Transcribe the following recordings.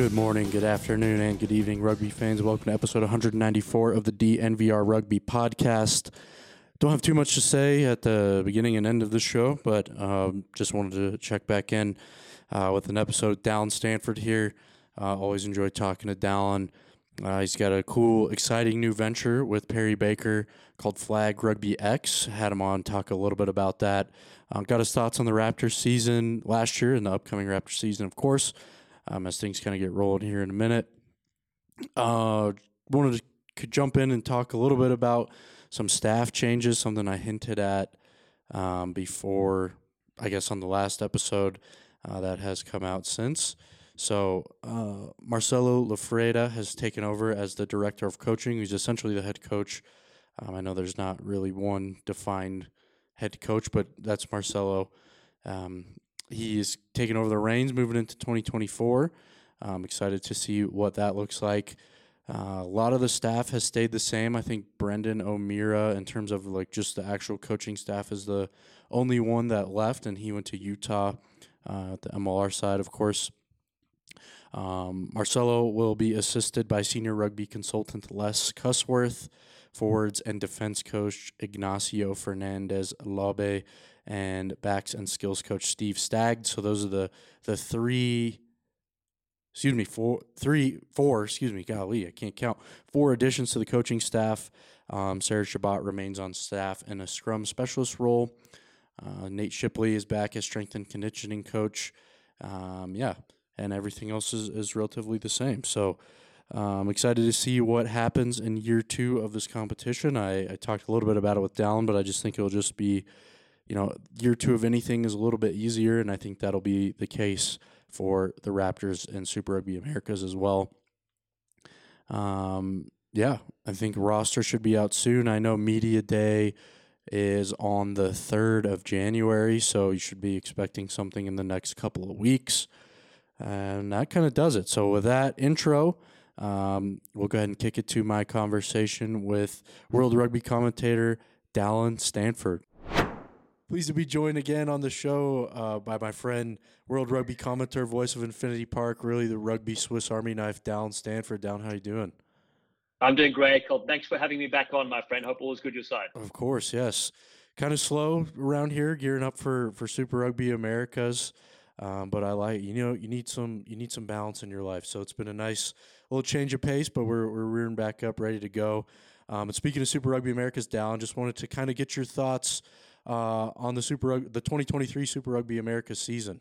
Good morning, good afternoon, and good evening, rugby fans. Welcome to episode 194 of the DNVR Rugby Podcast. Don't have too much to say at the beginning and end of the show, but um, just wanted to check back in uh, with an episode. Dallen Stanford here. Uh, always enjoy talking to Dallen. Uh, he's got a cool, exciting new venture with Perry Baker called Flag Rugby X. Had him on talk a little bit about that. Uh, got his thoughts on the Raptors season last year and the upcoming Raptors season, of course um, as things kind of get rolling here in a minute. Uh, wanted to jump in and talk a little bit about some staff changes, something I hinted at um, before, I guess, on the last episode uh, that has come out since. So uh, Marcelo Loffreda has taken over as the director of coaching. He's essentially the head coach. Um, I know there's not really one defined head coach, but that's Marcelo. Um, he's taking over the reins moving into 2024. I'm excited to see what that looks like. Uh, a lot of the staff has stayed the same. I think Brendan O'Meara, in terms of like just the actual coaching staff, is the only one that left, and he went to Utah uh, the MLR side, of course. Um, Marcelo will be assisted by senior rugby consultant Les Cusworth, forwards and defense coach Ignacio Fernandez Lobbe, and backs and skills coach Steve Stagg. So those are the the three excuse me, four, three, four, excuse me, golly, I can't count. Four additions to the coaching staff. Um, Sarah Chabot remains on staff in a scrum specialist role. Uh, Nate Shipley is back as strength and conditioning coach. Um, yeah, and everything else is, is relatively the same. So I'm um, excited to see what happens in year two of this competition. I, I talked a little bit about it with Dallen, but I just think it'll just be you know, year two of anything is a little bit easier, and I think that'll be the case for the Raptors and Super Rugby Americas as well. Um, yeah, I think roster should be out soon. I know media day is on the 3rd of January, so you should be expecting something in the next couple of weeks. And that kind of does it. So, with that intro, um, we'll go ahead and kick it to my conversation with World Rugby commentator Dallen Stanford. Pleased to be joined again on the show uh, by my friend, World Rugby commentator, voice of Infinity Park, really the rugby Swiss Army knife, Down Stanford. Down, how you doing? I'm doing great, Colt. Thanks for having me back on, my friend. Hope all is good your side. Of course, yes. Kind of slow around here, gearing up for for Super Rugby Americas. Um, but I like you know you need some you need some balance in your life. So it's been a nice little change of pace, but we're we're rearing back up, ready to go. Um, and speaking of Super Rugby Americas, Dallen, just wanted to kind of get your thoughts uh, on the Super the 2023 Super Rugby America season.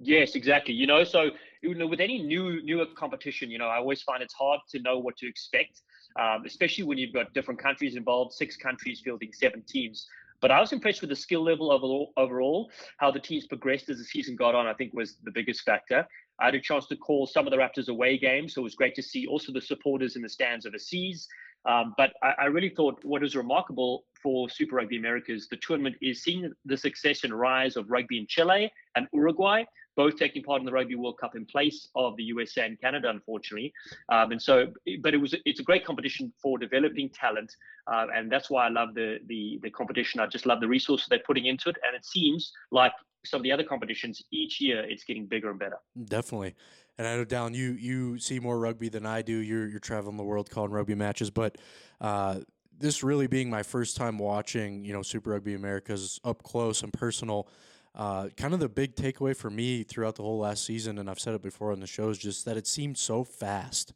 Yes, exactly. You know, so you know, with any new newer competition, you know, I always find it's hard to know what to expect, um, especially when you've got different countries involved, six countries fielding seven teams. But I was impressed with the skill level overall, overall. How the teams progressed as the season got on, I think, was the biggest factor. I had a chance to call some of the Raptors away games, so it was great to see also the supporters in the stands overseas. Um, but I, I, really thought what was remarkable for Super Rugby Americas, the tournament is seeing the success and rise of rugby in Chile and Uruguay. both taking part in the Rugby World Cup in place of the USA and Canada, unfortunately. Um, and so, but it was it's a great competition for developing talent, uh, and that's why I love the the the competition. I just love the resources they're putting into it, and it seems like some of the other competitions each year it's getting bigger and better. Definitely. And I know, down you you see more rugby than I do. You're you're traveling the world calling rugby matches, but uh, this really being my first time watching, you know, Super Rugby Americas up close and personal. Uh, kind of the big takeaway for me throughout the whole last season, and I've said it before on the show, is just that it seemed so fast.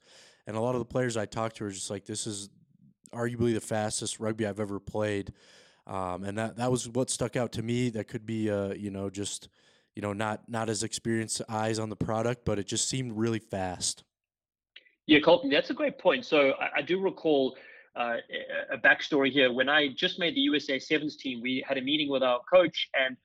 And a lot of the players I talked to are just like, this is arguably the fastest rugby I've ever played. Um, and that, that was what stuck out to me. That could be, uh, you know, just, you know, not not as experienced eyes on the product, but it just seemed really fast. Yeah, Colton, that's a great point. So I, I do recall uh, a backstory here. When I just made the USA Sevens team, we had a meeting with our coach, and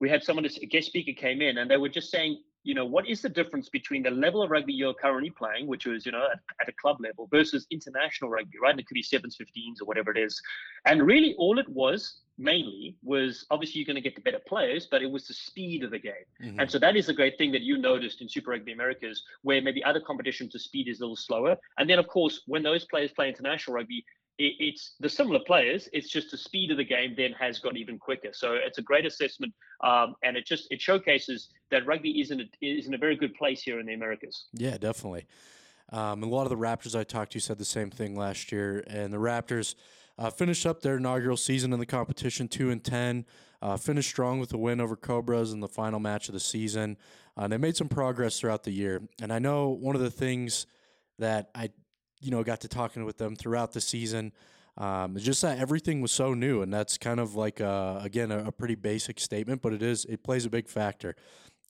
we had someone, a guest speaker came in, and they were just saying, you know, what is the difference between the level of rugby you're currently playing, which was, you know, at, at, a club level, versus international rugby, right? And it could be sevens, 15s, or whatever it is. And really, all it was mainly was obviously you're going to get the better players, but it was the speed of the game. Mm-hmm. And so that is a great thing that you noticed in Super Rugby Americas, where maybe other competitions, the speed is a little slower. And then, of course, when those players play international rugby, it, it's the similar players. It's just the speed of the game then has got even quicker. So it's a great assessment, um, and it just it showcases that rugby is in a, is in a very good place here in the Americas. Yeah, definitely. Um, a lot of the Raptors I talked to said the same thing last year, and the Raptors uh, finished up their inaugural season in the competition, two and ten. Uh, finished strong with a win over Cobras in the final match of the season. Uh, they made some progress throughout the year, and I know one of the things that I you know, got to talking with them throughout the season. Um, it's just that everything was so new, and that's kind of like a, again a, a, pretty basic statement, but it is it plays a big factor.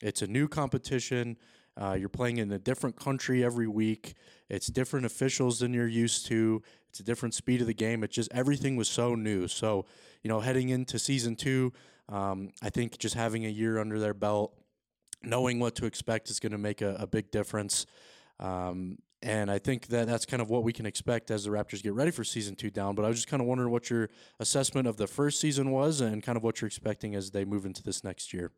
It's a new competition. Uh, you're playing in a different country every week. It's different officials than you're used to. It's a different speed of the game. It just everything was so new. So you know, heading into season two, um, I think just having a year under their belt, knowing what to expect is going to make a, a big difference. Um, and I think that that's kind of what we can expect as the Raptors get ready for season two down. But I was just kind of wondering what your assessment of the first season was and kind of what you're expecting as they move into this next year.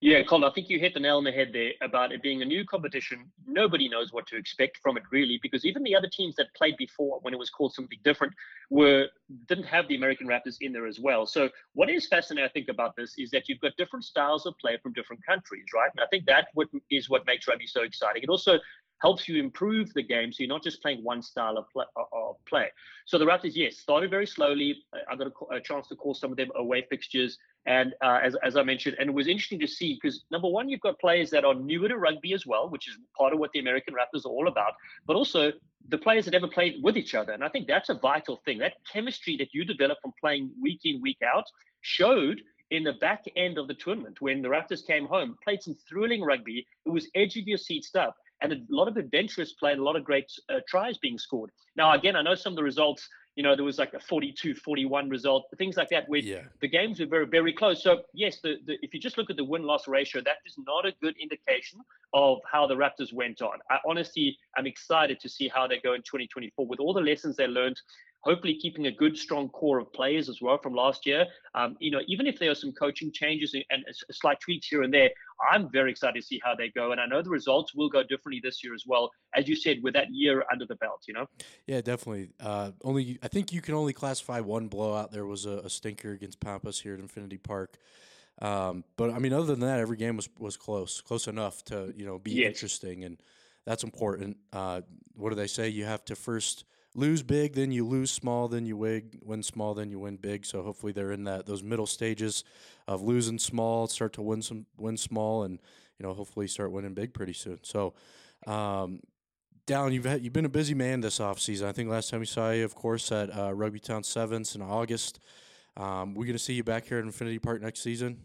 Yeah, Colin, I think you hit the nail on the head there about it being a new competition. Nobody knows what to expect from it really, because even the other teams that played before, when it was called something different, were didn't have the American Raptors in there as well. So what is fascinating, I think, about this is that you've got different styles of play from different countries, right? And I think that what is what makes rugby so exciting. It also helps you improve the game so you're not just playing one style of play. Of play. So the Raptors, yes, started very slowly. I got a, a chance to call some of them away fixtures. And uh, as, as I mentioned, and it was interesting to see because number one, you've got players that are newer to rugby as well, which is part of what the American Raptors are all about, but also the players that never played with each other. And I think that's a vital thing. That chemistry that you develop from playing week in, week out showed in the back end of the tournament when the Raptors came home, played some thrilling rugby. It was edge of your seat stuff and a lot of adventurous play and a lot of great uh, tries being scored. Now, again, I know some of the results, you know, there was like a 42 41 result, things like that, where yeah. the games were very, very close. So, yes, the, the, if you just look at the win loss ratio, that is not a good indication of how the Raptors went on. I honestly am excited to see how they go in 2024 with all the lessons they learned hopefully keeping a good, strong core of players as well from last year. Um, you know, even if there are some coaching changes and slight tweaks here and there, I'm very excited to see how they go. And I know the results will go differently this year as well, as you said, with that year under the belt. You know. Yeah, definitely. Uh, only I think you can only classify one blowout. There was a, a stinker against Pampas here at Infinity Park. Um, but I mean, other than that, every game was was close, close enough to you know be yes. interesting, and that's important. Uh, what do they say? You have to first lose big, then you lose small, then you win, win small, then you win big. So hopefully they're in that those middle stages of losing small, start to win some win small, and you know hopefully start winning big pretty soon. So. Um, Dallen, you've had, you've been a busy man this offseason. I think last time we saw you, of course, at uh, Rugby Town Sevens in August. Um, we're going to see you back here at Infinity Park next season.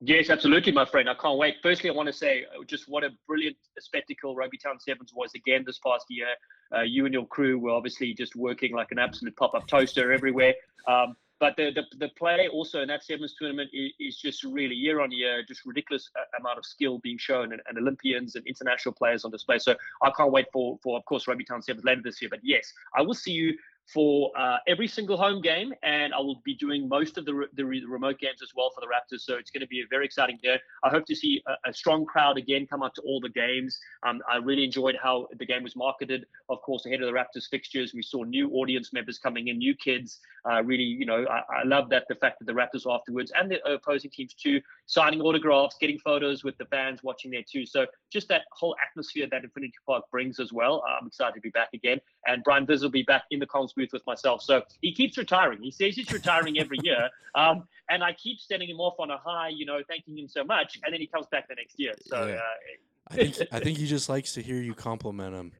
Yes, absolutely, my friend. I can't wait. Firstly, I want to say uh, just what a brilliant spectacle Rugby Town Sevens was again this past year. Uh, you and your crew were obviously just working like an absolute pop-up toaster everywhere. Um, but the, the, the play also in that sevens tournament is, is, just really year on year, just ridiculous uh, amount of skill being shown and, and, Olympians and international players on display. So I can't wait for for of course Rugby Town Sevens later this year. But yes, I will see you for uh, every single home game, and I will be doing most of the, re- the, re- remote games as well for the Raptors. So it's going to be a very exciting day. I hope to see a, a strong crowd again come out to all the games. Um, I really enjoyed how the game was marketed. Of course, ahead of the Raptors fixtures, we saw new audience members coming in, new kids. Uh, really, you know, I, I, love that the fact that the Raptors afterwards and the opposing teams too, signing autographs, getting photos with the fans watching there too. So just that whole atmosphere that Infinity Park brings as well. I'm excited to be back again. And Brian Viz will be back in the comms booth with myself. So he keeps retiring. He says he's retiring every year. Um, and I keep sending him off on a high, you know, thanking him so much. And then he comes back the next year. So yeah. uh, I think I think he just likes to hear you compliment him.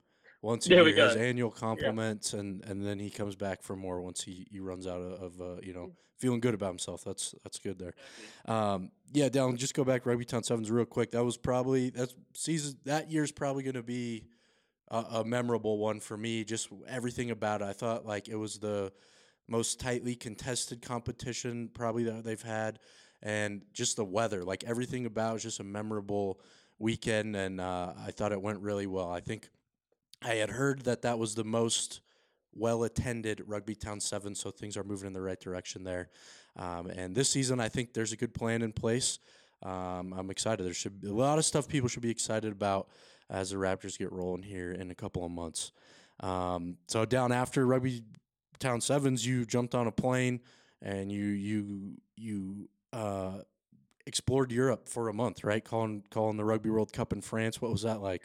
Once a there year, his annual compliments, yeah. and, and then he comes back for more once he, he runs out of, uh, you know feeling good about himself. That's that's good there. Um, yeah, Dallen, just go back Rugby Town Sevens real quick. That was probably that season that year's probably going to be a, a, memorable one for me. Just everything about it. I thought like it was the most tightly contested competition probably that they've had, and just the weather, like everything about it was just a memorable weekend, and uh, I thought it went really well. I think I had heard that that was the most well attended Rugby Town 7, so things are moving in the right direction there. Um, and this season, I think there's a good plan in place. Um, I'm excited. There should be a lot of stuff people should be excited about as the Raptors get rolling here in a couple of months. Um, so down after Rugby Town Sevens, you jumped on a plane and you you you uh, explored Europe for a month, right? Calling calling the Rugby World Cup in France. What was that like?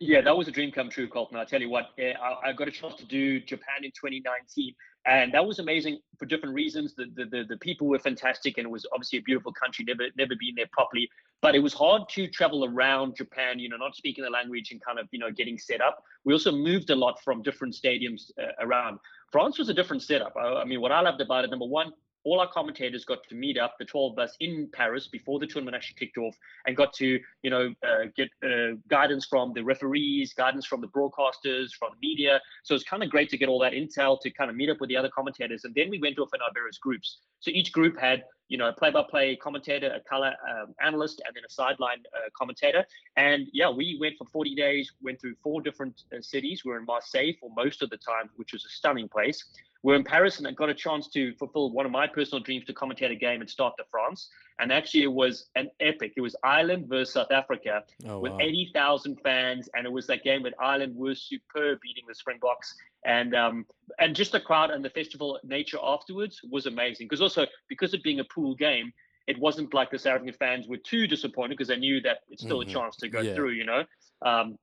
Yeah, that was a dream come true, Colton. I tell you what, eh, I, I, got a chance to do Japan in 2019, and that was amazing for different reasons. The, the, the the people were fantastic, and it was obviously a beautiful country. Never never been there properly, but it was hard to travel around Japan. You know, not speaking the language and kind of you know getting set up. We also moved a lot from different stadiums uh, around. France was a different setup. I, I mean, what I loved about it, number one, all our commentators got to meet up, the 12 of us in Paris before the tournament actually kicked off, and got to, you know, uh, get uh, guidance from the referees, guidance from the broadcasters, from the media. So it's kind of great to get all that intel to kind of meet up with the other commentators. And then we went off in our various groups. So each group had, you know, a play-by-play commentator, a color um, analyst, and then a sideline uh, commentator. And yeah, we went for 40 days, went through four different uh, cities. We were in Marseille for most of the time, which was a stunning place we're in Paris and I got a chance to fulfill one of my personal dreams to commentate a game and Stade de France. And actually, it was an epic. It was Ireland versus South Africa oh, with wow. 80,000 fans. And it was that game that Ireland was superb beating the Springboks. And um, and just the crowd and the festival nature afterwards was amazing. Because also, because of being a pool game, it wasn't like the South African fans were too disappointed because they knew that it's still mm-hmm. a chance to go yeah. through, you know. Um,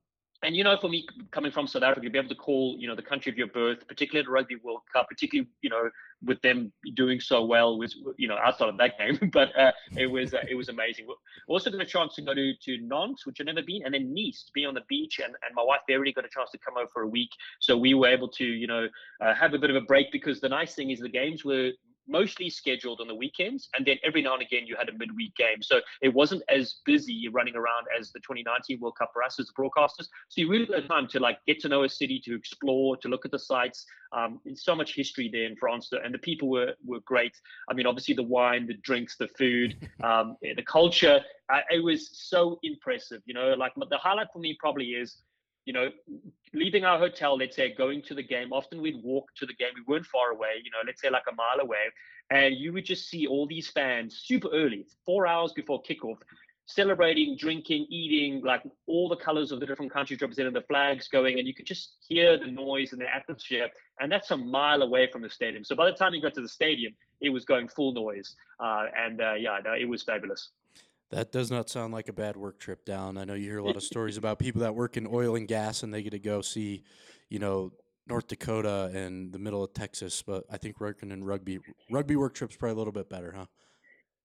and you know, for me coming from South Africa, to be able to call you know the country of your birth, particularly at the Rugby World Cup, particularly you know with them doing so well, was you know outside of that game, but uh, it was uh, it was amazing. Also got a chance to go to to Nantes, which I've never been, and then Nice to be on the beach, and, and my wife Verity got a chance to come over for a week, so we were able to you know uh, have a bit of a break because the nice thing is the games were mostly scheduled on the weekends, and then every now and again you had a midweek game. So it wasn't as busy running around as the 2019 World Cup for us as broadcasters. So you really had time to like get to know a city, to explore, to look at the sites. Um, so much history there in France, and the people were were great. I mean, obviously the wine, the drinks, the food, um, the culture. Uh, it was so impressive. You know, like the highlight for me probably is you know, leaving our hotel, let's say going to the game, often we'd walk to the game. We weren't far away, you know, let's say like a mile away. And you would just see all these fans super early, four hours before kickoff, celebrating, drinking, eating, like all the colors of the different countries represented, the flags going, and you could just hear the noise and the atmosphere. And that's a mile away from the stadium. So by the time you got to the stadium, it was going full noise. Uh, and uh, yeah, no, it was fabulous. That does not sound like a bad work trip down. I know you hear a lot of stories about people that work in oil and gas and they get to go see, you know, North Dakota and the middle of Texas, but I think working in rugby rugby work trips probably a little bit better, huh?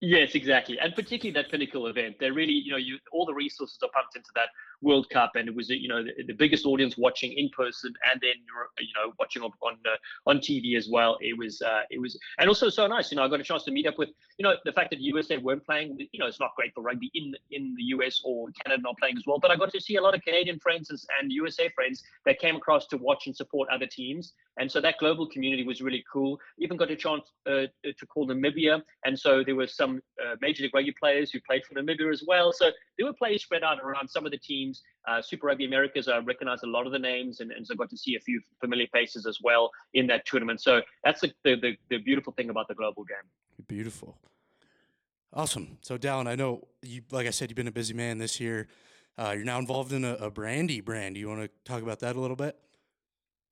Yes, exactly, and particularly that pinnacle event. They're really, you know, you all the resources are pumped into that World Cup, and it was, you know, the, the biggest audience watching in person, and then you know watching on on, uh, on TV as well. It was, uh, it was, and also so nice. You know, I got a chance to meet up with, you know, the fact that USA weren't playing. You know, it's not great for rugby in in the US or Canada not playing as well. But I got to see a lot of Canadian friends and USA friends that came across to watch and support other teams, and so that global community was really cool. Even got a chance uh, to call Namibia, and so there were some uh, Major League Rugby players who played for Namibia as well. So there were players spread out around some of the teams teams. Uh, Super Rugby Americas, I recognize a lot of the names, and, and so I got to see a few familiar faces as well in that tournament. So that's the, the, the, the beautiful thing about the global game. Beautiful. Awesome. So, Dallen, I know you, like I said, you've been a busy man this year. Uh, you're now involved in a, a brandy brand. Do you want to talk about that a little bit?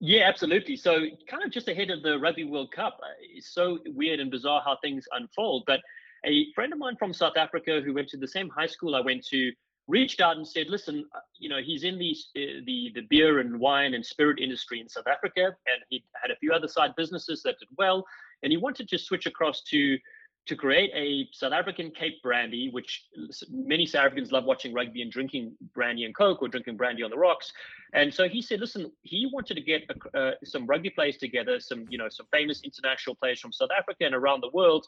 Yeah, absolutely. So, kind of just ahead of the Rugby World Cup, uh, it's so weird and bizarre how things unfold. But a friend of mine from South Africa who went to the same high school I went to reached out and said, "Listen, uh, you know, he's in the uh, the the beer and wine and spirit industry in South Africa, and he had a few other side businesses that did well, and he wanted to switch across to." to create a South African Cape brandy, which many South Africans love watching rugby and drinking brandy and Coke or drinking brandy on the rocks. And so he said, listen, he wanted to get uh, some rugby players together, some you know some famous international players from South Africa and around the world,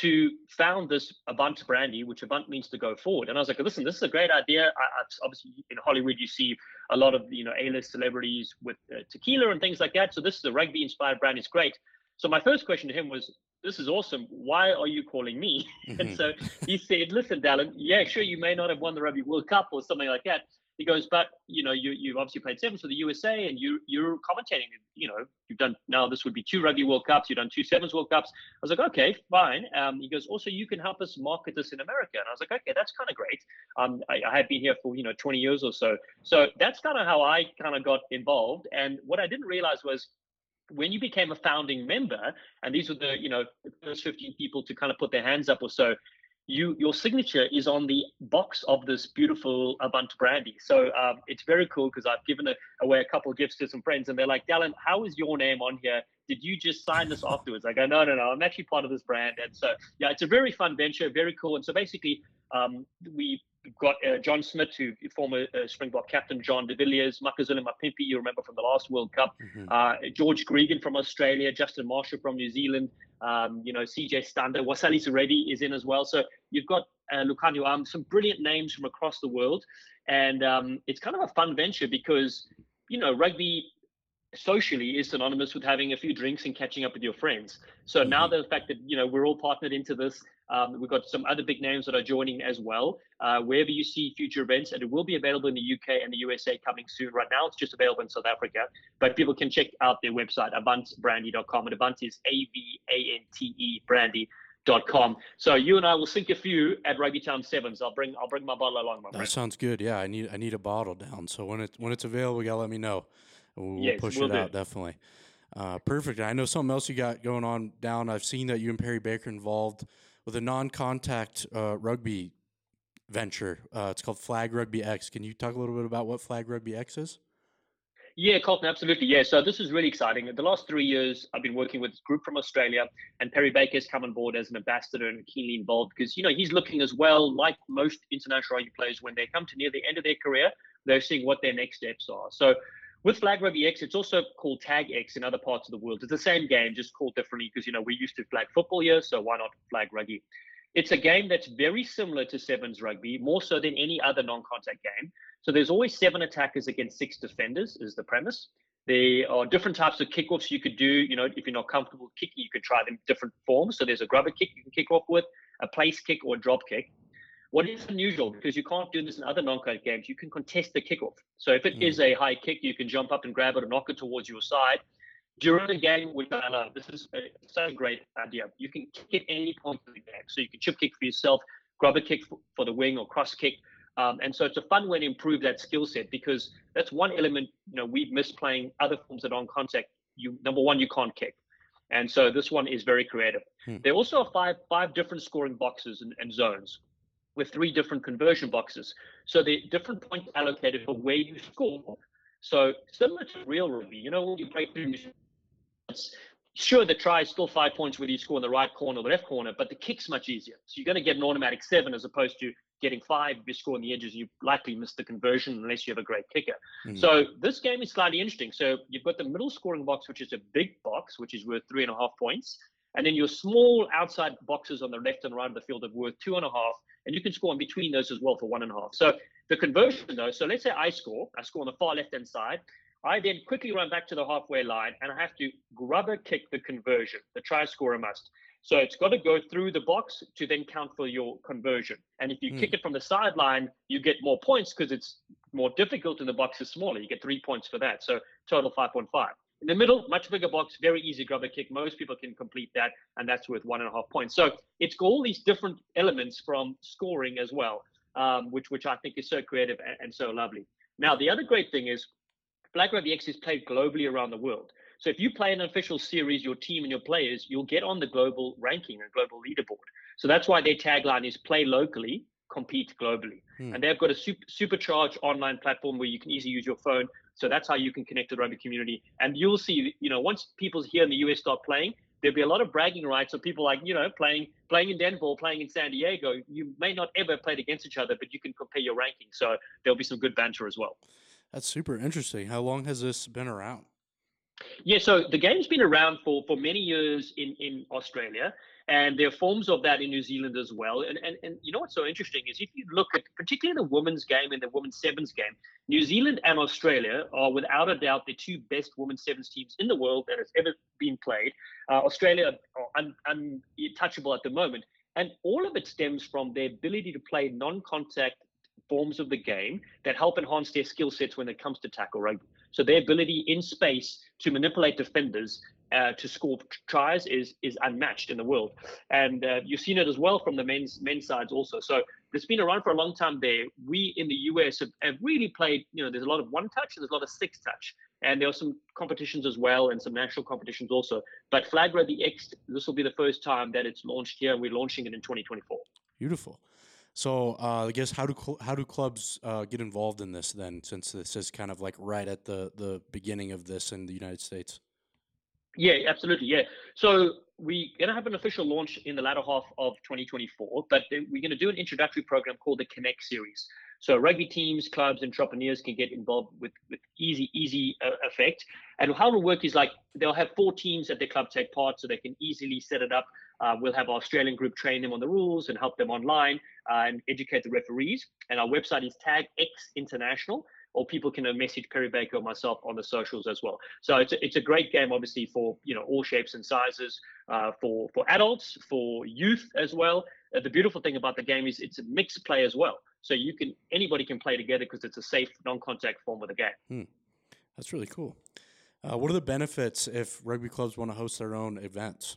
to found this Avante brandy, which Avante means to go forward. And I was like, listen, this is a great idea. I, obviously, in Hollywood, you see a lot of you know A-list celebrities with uh, tequila and things like that. So this is a rugby-inspired brand. It's great. So my first question to him was, this is awesome. Why are you calling me? Mm-hmm. And so he said, listen, Dallen, yeah, sure, you may not have won the Rugby World Cup or something like that. He goes, but you know, you you obviously played sevens for the USA, and you you're commentating. You know, you've done now. This would be two Rugby World Cups. You've done two sevens World Cups. I was like, okay, fine. Um, he goes, also you can help us market this in America, and I was like, okay, that's kind of great. Um, I, I had been here for you know 20 years or so, so that's kind of how I kind of got involved. And what I didn't realize was when you became a founding member, and these were the you know the first 15 people to kind of put their hands up or so, you your signature is on the box of this beautiful Avante brandy. So um, it's very cool because I've given a, away a couple of gifts to some friends, and they're like, Dallen, how is your name on here? Did you just sign this afterwards? I go, no, no, no. I'm actually part of this brand, and so yeah, it's a very fun venture, very cool. And so basically, um, we We've got uh, John Smit, who former uh, Springbok captain, Jean de Villiers, Makazole Mapimpi, you remember from the last World Cup, mm-hmm. uh, George Gregan from Australia, Justin Marshall from New Zealand, um, you know, CJ Stander, Waisale Serevi is in as well. So you've got uh, some brilliant names from across the world. And um, it's kind of a fun venture because, you know, rugby socially is synonymous with having a few drinks and catching up with your friends. So mm-hmm. now the fact that you know we're all partnered into this, um, we've got some other big names that are joining as well. Uh, wherever you see future events, and it will be available in the UK and the USA coming soon. Right now, it's just available in South Africa, but people can check out their website avantebrandy.com. And Avante is A V A N T E brandy. Dot com. So you and I will sink a few at Rugby Town Sevens. I'll bring I'll bring my bottle along. My that friend. sounds good. Yeah, I need I need a bottle down. So when it when it's available, you gotta let me know. We'll, yes, push we'll it do. out definitely. Uh, perfect. I know something else you got going on down. I've seen that you and Perry Baker involved with a non-contact uh, rugby venture. Uh, it's called Flag Rugby X. Can you talk a little bit about what Flag Rugby X is? Yeah, Colton, absolutely. Yeah, so this is really exciting. The last three years, I've been working with this group from Australia, and Perry Baker's come on board as an ambassador and keenly involved because you know he's looking as well, like most international rugby players, when they come to near the end of their career, they're seeing what their next steps are. So with Flag Rugby X, it's also called Tag X in other parts of the world. It's the same game, just called differently because you know we're used to flag football here, so why not flag rugby? It's a game that's very similar to Sevens rugby, more so than any other non-contact game. So there's always seven attackers against six defenders, is the premise. There are different types of kickoffs you could do. You know, if you're not comfortable kicking, you could try them different forms. So there's a grubber kick you can kick off with, a place kick, or a drop kick. What is unusual, because you can't do this in other non-contact games, you can contest the kickoff. So if it mm. is a high kick, you can jump up and grab it and knock it towards your side. During the game, we found out this is a, such a great idea. You can kick at any point of the game. So you can chip kick for yourself, grab a kick for, for the wing or cross kick. Um, and so it's a fun way to improve that skill set because that's one element, you know, we've missed playing other forms of non-contact. You number one, you can't kick. And so this one is very creative. Hmm. There also are five five different scoring boxes and, and zones with three different conversion boxes. So the different points allocated for where you score. So similar to real rugby, you know, when you break through, sure, the try is still five points whether you score in the right corner or the left corner, but the kick's much easier. So you're going to get an automatic seven as opposed to getting five if you score on the edges. You likely miss the conversion unless you have a great kicker. Mm. So this game is slightly interesting. So you've got the middle scoring box, which is a big box, which is worth three and a half points. And then your small outside boxes on the left and right of the field are worth two and a half and you can score in between those as well for one and a half. So the conversion though, so let's say I score, I score on the far left hand side. I then quickly run back to the halfway line and I have to grubber kick the conversion. The try scorer must. So it's got to go through the box to then count for your conversion. And if you mm. kick it from the sideline, you get more points because it's more difficult and the box is smaller. You get three points for that. So total 5.5. In the middle, much bigger box, very easy grubber kick. Most people can complete that, and that's worth one and a half points. So it's got all these different elements from scoring as well, um, which which I think is so creative and, and so lovely. Now, the other great thing is Flag Rugby X is played globally around the world. So if you play an official series, your team and your players, you'll get on the global ranking and global leaderboard. So that's why their tagline is play locally, compete globally. Hmm. And they've got a super, supercharged online platform where you can easily use your phone. So that's how you can connect to the rugby community. And you'll see, you know, once people here in the US start playing, there'll be a lot of bragging rights of people like, you know, playing playing in Denver playing in San Diego. You may not ever played against each other, but you can compare your rankings. So there'll be some good banter as well. That's super interesting. How long has this been around? Yeah, so the game's been around for for many years in in Australia, and there are forms of that in New Zealand as well. And and and you know what's so interesting is if you look at particularly the women's game and the women's sevens game, New Zealand and Australia are without a doubt the two best women's sevens teams in the world that has ever been played. Uh, Australia are un, untouchable at the moment, and all of it stems from their ability to play non-contact forms of the game that help enhance their skill sets when it comes to tackle rugby. So their ability in space to manipulate defenders uh, to score tries is is unmatched in the world, and uh, you've seen it as well from the men's men's sides also. So it's been around for a long time. There, we in the US have, have really played. You know, there's a lot of one touch and there's a lot of six touch, and there are some competitions as well and some national competitions also. But Flag Rugby X, this will be the first time that it's launched here, we're launching it in 2024. Beautiful. So uh, I guess how do cl- how do clubs uh, get involved in this then, since this is kind of like right at the the beginning of this in the United States? Yeah, absolutely. Yeah. So we're going to have an official launch in the latter half of 2024, but we're going to do an introductory program called the Connect Series. So rugby teams, clubs, entrepreneurs can get involved with, with easy, easy uh, effect. And how it'll work is like they'll have four teams at their club take part, so they can easily set it up. Uh, we'll have our Australian group train them on the rules and help them online uh, and educate the referees. And our website is Tag X International or people can message Perry Baker or myself on the socials as well. So it's a, it's a great game, obviously, for you know all shapes and sizes, uh, for for adults, for youth as well. Uh, the beautiful thing about the game is it's a mixed play as well. So you can anybody can play together because it's a safe, non-contact form of the game. Hmm. That's really cool. Uh, what are the benefits if rugby clubs want to host their own events?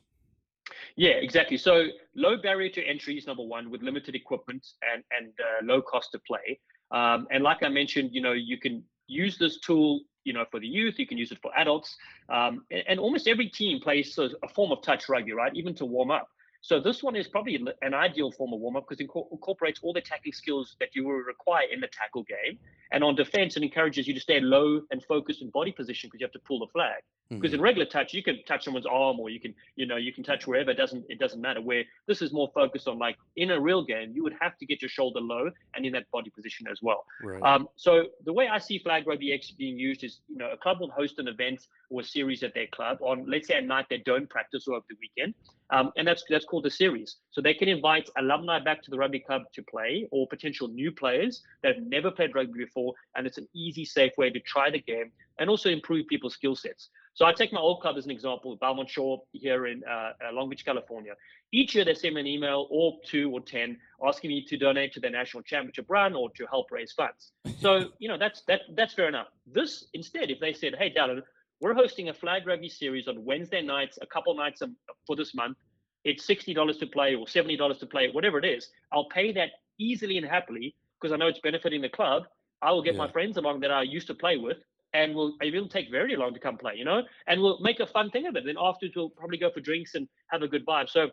Yeah, exactly. So low barrier to entry is number one, with limited equipment and and uh, low cost to play. Um, and like I mentioned, you know, you can use this tool, you know, for the youth. You can use it for adults. Um, and, and, almost every team plays a, a, form of touch rugby, right? Even to warm up. So this one is probably an ideal form of warm up because it incorporates all the tackling skills that you will require in the tackle game. And on defense, it encourages you to stay low and focused in body position because you have to pull the flag. Because mm-hmm. in regular touch, you can touch someone's arm or you can, you know, you can touch wherever. It doesn't it doesn't matter. Where this is more focused on like in a real game, you would have to get your shoulder low and in that body position as well. Right. Um, so the way I see Flag Rugby X being used is, you know, a club will host an event or a series at their club on, let's say, at night they don't practice or over the weekend, um, and that's that's called a series. So they can invite alumni back to the rugby club to play, or potential new players that have never played rugby before, and it's an easy, safe way to try the game and also improve people's skill sets. So I take my old club as an example, Belmont Shore here in uh, uh, Long Beach, California. Each year they send me an email or two or 10 asking me to donate to their national championship run or to help raise funds. So, you know, that's that that's fair enough. This instead, if they said, hey, Dallen, we're hosting a flag rugby series on Wednesday nights, a couple nights for this month. It's $60 to play or $70 to play, whatever it is. I'll pay that easily and happily because I know it's benefiting the club. I will get yeah. my friends along that I used to play with and we'll it will take very long to come play, you know, and we'll make a fun thing of it. Then afterwards we'll probably go for drinks and have a good vibe. So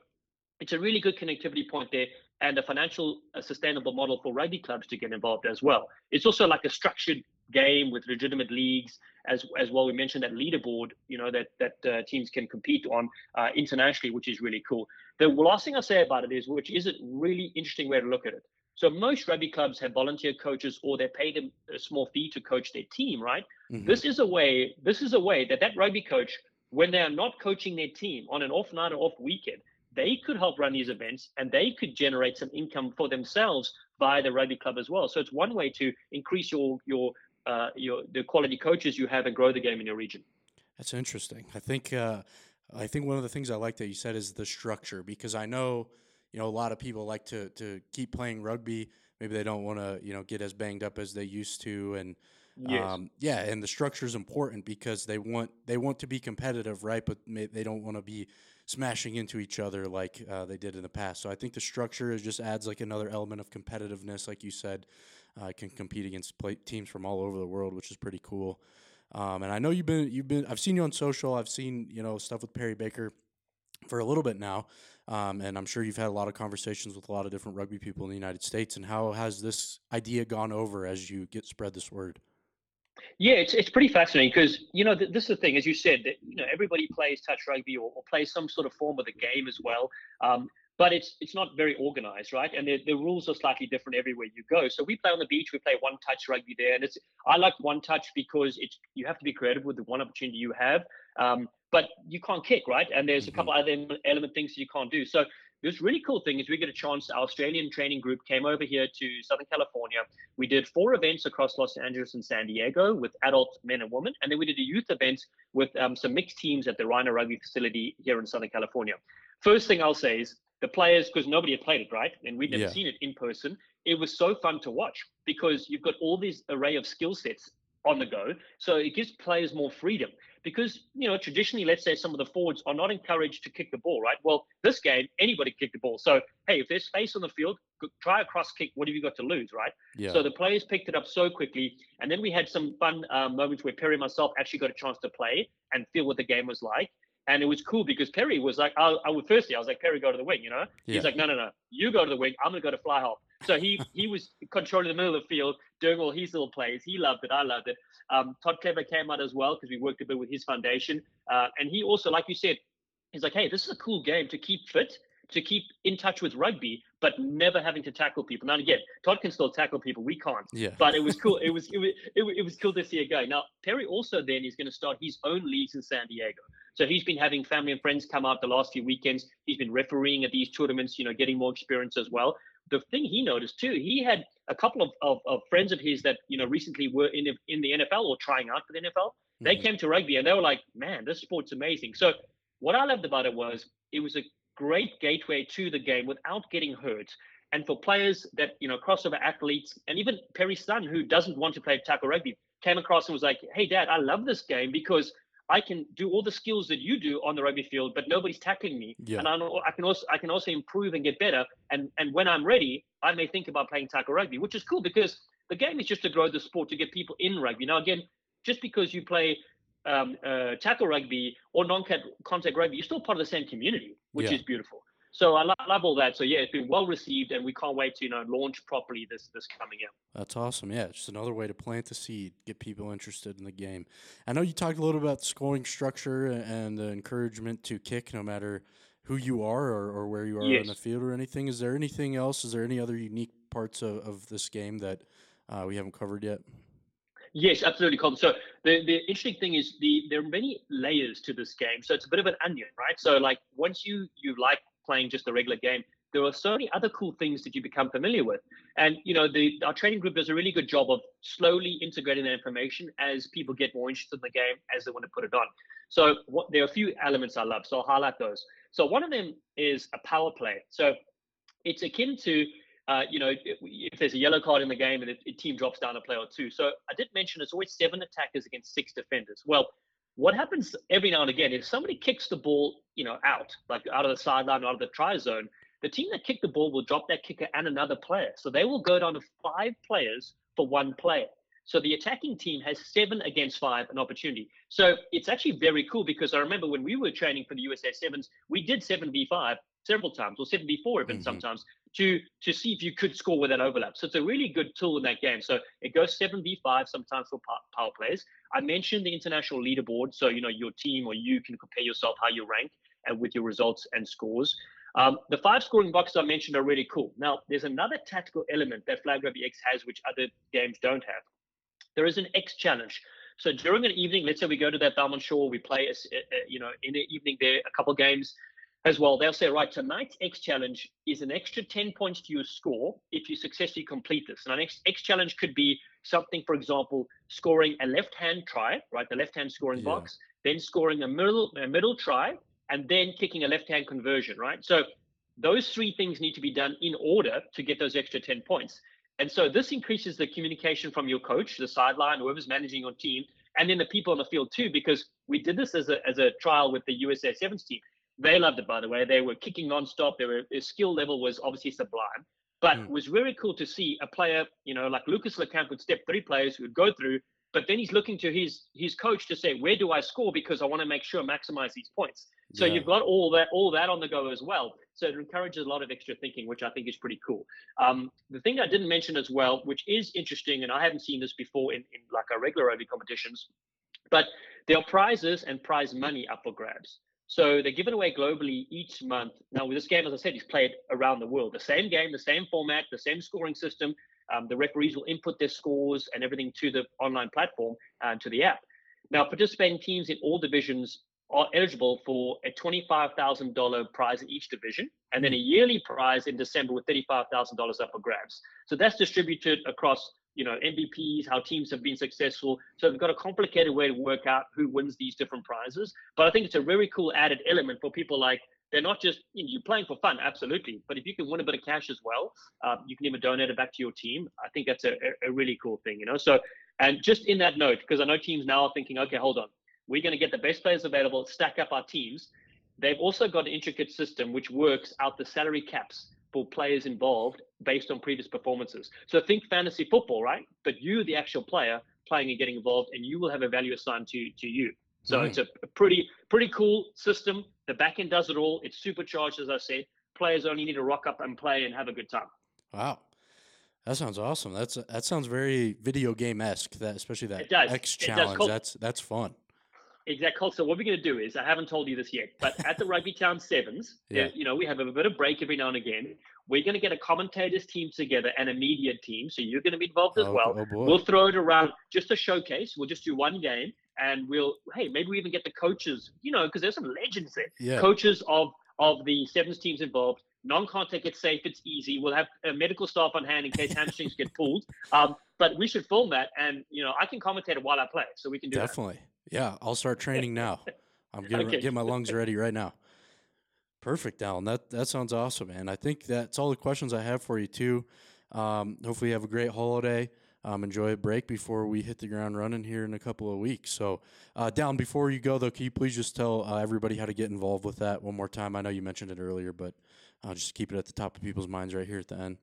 it's a really good connectivity point there and a financial a sustainable model for rugby clubs to get involved as well. It's also like a structured game with legitimate leagues as as well. We mentioned that leaderboard, you know, that that uh, teams can compete on uh, internationally, which is really cool. The last thing I'll say about it is, which is a really interesting way to look at it. So most rugby clubs have volunteer coaches or they pay them a small fee to coach their team, right? Mm-hmm. This is a way. This is a way that that rugby coach, when they are not coaching their team on an off night or off weekend, they could help run these events and they could generate some income for themselves via the rugby club as well. So it's one way to increase your your uh, your the quality coaches you have and grow the game in your region. That's interesting. I think uh, I think one of the things I like that you said is the structure because I know you know a lot of people like to to keep playing rugby. Maybe they don't want to you know get as banged up as they used to, and Yes. um, yeah, and the structure is important because they want they want to be competitive, right? But may, they don't want to be smashing into each other like uh, they did in the past. So I think the structure is just adds like another element of competitiveness, like you said, uh, can compete against play- teams from all over the world, which is pretty cool. Um, and I know you've been you've been I've seen you on social. I've seen you know stuff with Perry Baker for a little bit now, um, and I'm sure you've had a lot of conversations with a lot of different rugby people in the United States. And how has this idea gone over as you get spread this word? Yeah, it's it's pretty fascinating because you know th- this is the thing, as you said, that you know everybody plays touch rugby or, or plays some sort of form of the game as well. Um, but it's it's not very organized, right? And the, the rules are slightly different everywhere you go. So we play on the beach, we play one touch rugby there, and it's I like one touch because it's you have to be creative with the one opportunity you have, um, but you can't kick, right? And there's a couple other element things you can't do. So this really cool thing is we get a chance. Our Australian training group came over here to Southern California. We did four events across Los Angeles and San Diego with adult men and women, and then we did a youth event with um, some mixed teams at the Rhino Rugby facility here in Southern California. First thing I'll say is the players, because nobody had played it, right? And we'd never Yeah. seen it in person. It was so fun to watch because you've got all these array of skill sets on the go. So it gives players more freedom because, you know, traditionally, let's say some of the forwards are not encouraged to kick the ball, right? Well, this game, anybody can kick the ball. So, hey, if there's space on the field, try a cross kick. What have you got to lose, right? Yeah, So the players picked it up so quickly, and then we had some fun um, moments where Perry and myself actually got a chance to play and feel what the game was like. And it was cool because Perry was like, I, I would firstly, I was like, Perry, go to the wing, you know? Yeah. He's like, no, no, no, you go to the wing. I'm gonna go to fly half. So he he was controlling the middle of the field, doing all his little plays. He loved it. I loved it. Um, Todd Clever came out as well because we worked a bit with his foundation, uh, and he also, like you said, he's like, hey, this is a cool game to keep fit, to keep in touch with rugby, but never having to tackle people. Now again, Todd can still tackle people. We can't yeah, but it was cool. It was it was it was, it was cool to see it go. Now Perry also then is going to start his own leagues in San Diego. So he's been having family and friends come out the last few weekends. He's been refereeing at these tournaments, you know, getting more experience as well. The thing he noticed too, he had a couple of, of, of friends of his that you know recently were in the, in the NFL or trying out for the NFL. They Mhm. came to rugby and they were like, "Man, this sport's amazing." So what I loved about it was it was a great gateway to the game without getting hurt and for players that you know crossover athletes and even Perry's son who doesn't want to play tackle rugby came across and was like hey dad I love this game because I can do all the skills that you do on the rugby field but nobody's tackling me Yeah. and I, know, I can also I can also improve and get better and and when I'm ready I may think about playing tackle rugby which is cool because the game is just to grow the sport to get people in rugby now again just because you play um, uh, tackle rugby or non-contact rugby, you're still part of the same community, which Yeah. is beautiful. So I lo- love all that. So yeah, it's been well received, and we can't wait to you know launch properly this this coming year. That's awesome. Yeah, it's just another way to plant the seed, get people interested in the game. I know you talked a little about scoring structure and the encouragement to kick no matter who you are or, or where you are in the field or anything. Is there anything else? Is there any other unique parts of, of this game that uh, we haven't covered yet? Yes, absolutely, Colin. So the, the interesting thing is the there are many layers to this game. So it's a bit of an onion, right? So like once you you like playing just a regular game, there are so many other cool things that you become familiar with. And you know, the our training group does a really good job of slowly integrating that information as people get more interested in the game as they want to put it on. So what there are a few elements I love. So I'll highlight those. So one of them is a power play. So it's akin to uh, you know, if, there's a yellow card in the game and a team drops down a player or two. So I did mention it's always seven attackers against six defenders. Well, what happens every now and again is somebody kicks the ball, you know, out, like out of the sideline, out of the try zone. The team that kicked the ball will drop that kicker and another player. So they will go down to five players for one player. So the attacking team has seven against five an opportunity. So it's actually very cool because I remember when we were training for the USA Sevens, we did seven v five several times or seven v four even Mhm. sometimes to to see if you could score with that overlap. So it's a really good tool in that game. So it goes seven v five sometimes for power plays. I mentioned the international leaderboard, so you know your team or you can compare yourself how you rank and with your results and scores. Um, the five scoring boxes I mentioned are really cool. Now, there's another tactical element that Flag Rugby X has, which other games don't have. There is an X challenge. So during an evening, let's say we go to that Belmont Shore, we play, a a- you know, in the evening there, a couple games as well. They'll say, right, tonight's X challenge is an extra 10 points to your score if you successfully complete this. And an next X challenge could be something, for example, scoring a left-hand try, right, the left-hand scoring yeah. box, then scoring a middle a middle try, and then kicking a left-hand conversion, right? So those three things need to be done in order to get those extra 10 points. And so this increases the communication from your coach, the sideline, whoever's managing your team, and then the people on the field too, because we did this as a, as a trial with the USA Sevens team. They loved it, by the way. They were kicking nonstop. Their, their skill level was obviously sublime. But mm. it was really cool to see a player, you know, like Lucas Lecamp would step three players who would go through, but then he's looking to his his coach to say, where do I score? Because I want to make sure I maximize these points. So yeah. you've got all that all that on the go as well. So it encourages a lot of extra thinking, which I think is pretty cool. Um, the thing I didn't mention as well, which is interesting, and I haven't seen this before in, in like our regular rugby competitions, but there are prizes and prize money up for grabs. So they're given away globally each month. Now, with this game, as I said, is played around the world. The same game, the same format, the same scoring system. Um, the referees will input their scores and everything to the online platform and to the app. Now, participating teams in all divisions are eligible for a $25,000 prize in each division, and then a yearly prize in December with $35,000 up for grabs. So that's distributed across, you know, MVPs, how teams have been successful. So they've got a complicated way to work out who wins these different prizes. But I think it's a very cool added element for people like they're not just you know, you're playing for fun, absolutely. But if you can win a bit of cash as well, uh, you can even donate it back to your team. I think that's a, a really cool thing, you know. So, and just in that note, because I know teams now are thinking, okay, hold on, we're going to get the best players available, stack up our teams. They've also got an intricate system which works out the salary caps for players involved based on previous performances. So think fantasy football, right? But you, the actual player, playing and getting involved, and you will have a value assigned to to you. So right. it's a, a pretty pretty cool system. The backend does it all. It's supercharged, as I said. Players only need to rock up and play and have a good time. Wow. That sounds awesome. That's that sounds very video game esque. That especially that X challenge. That's that's fun. Exactly. So what we're going to do is, I haven't told you this yet, but at the Rugby Town Sevens, yeah. you know, we have a bit of break every now and again. We're going to get a commentators team together and a media team. So you're going to be involved as oh, well. Oh we'll throw it around just a showcase. We'll just do one game and we'll, hey, maybe we even get the coaches, you know, because there's some legends there. Yeah. Coaches of of the sevens teams involved. Non-contact, it's safe, it's easy. We'll have uh, medical staff on hand in case hamstrings get pulled. Um, but we should film that, and you know, I can commentate it while I play, so we can do definitely. That. Yeah, I'll start training now. I'm getting okay. get my lungs ready right now. Perfect, Alan. That that sounds awesome, man. I think that's all the questions I have for you too. Um, hopefully, you have a great holiday. Um, enjoy a break before we hit the ground running here in a couple of weeks. So, uh, down before you go though, can you please just tell uh, everybody how to get involved with that one more time? I know you mentioned it earlier, but uh, just keep it at the top of people's minds right here at the end.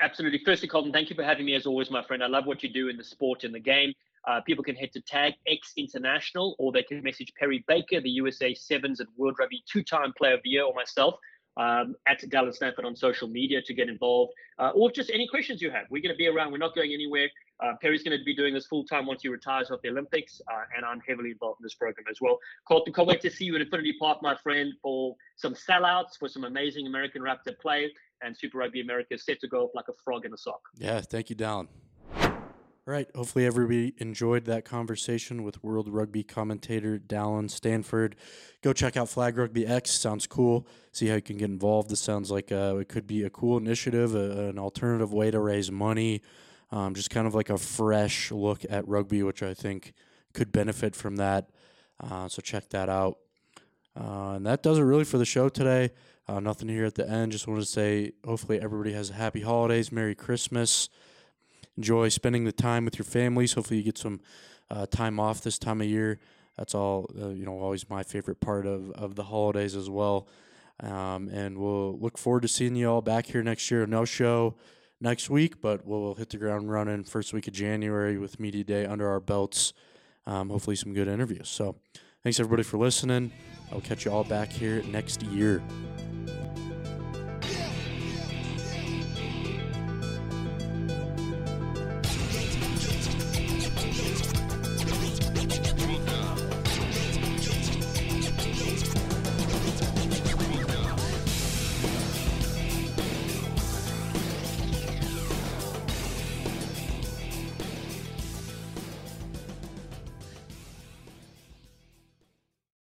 Absolutely. Firstly, Colton, thank you for having me as always, my friend. I love what you do in the sport and the game. Uh, people can head to tag X International or they can message Perry Baker, the USA Sevens and World Rugby two time player of the year, or myself um, at Dallen Stanford on social media to get involved, uh, or just any questions you have. We're going to be around. We're not going anywhere. Uh, Perry's going to be doing this full time once he retires off the Olympics, uh, and I'm heavily involved in this program as well. Colton, can't wait to see you at Infinity Park, my friend, for some sellouts, for some amazing American Raptor play, and Super Rugby America is set to go off like a frog in a sock. Yeah, thank you, Dallen. All right. Hopefully, everybody enjoyed that conversation with World Rugby commentator Dallen Stanford. Go check out Flag Rugby X. Sounds cool. See how you can get involved. This sounds like uh, it could be a cool initiative, a, an alternative way to raise money. Um, just kind of like a fresh look at rugby, which I think could benefit from that. Uh, so check that out. Uh, and that does it really for the show today. Uh, nothing here at the end. Just want to say, hopefully, everybody has a happy holidays, Merry Christmas enjoy spending the time with your families. Hopefully, you get some uh, time off this time of year. That's all, uh, you know, always my favorite part of, of the holidays as well. Um, and we'll look forward to seeing you all back here next year. No show next week, but we'll hit the ground running first week of January with Media Day under our belts. Um, hopefully, some good interviews. So, thanks everybody for listening. I'll catch you all back here next year.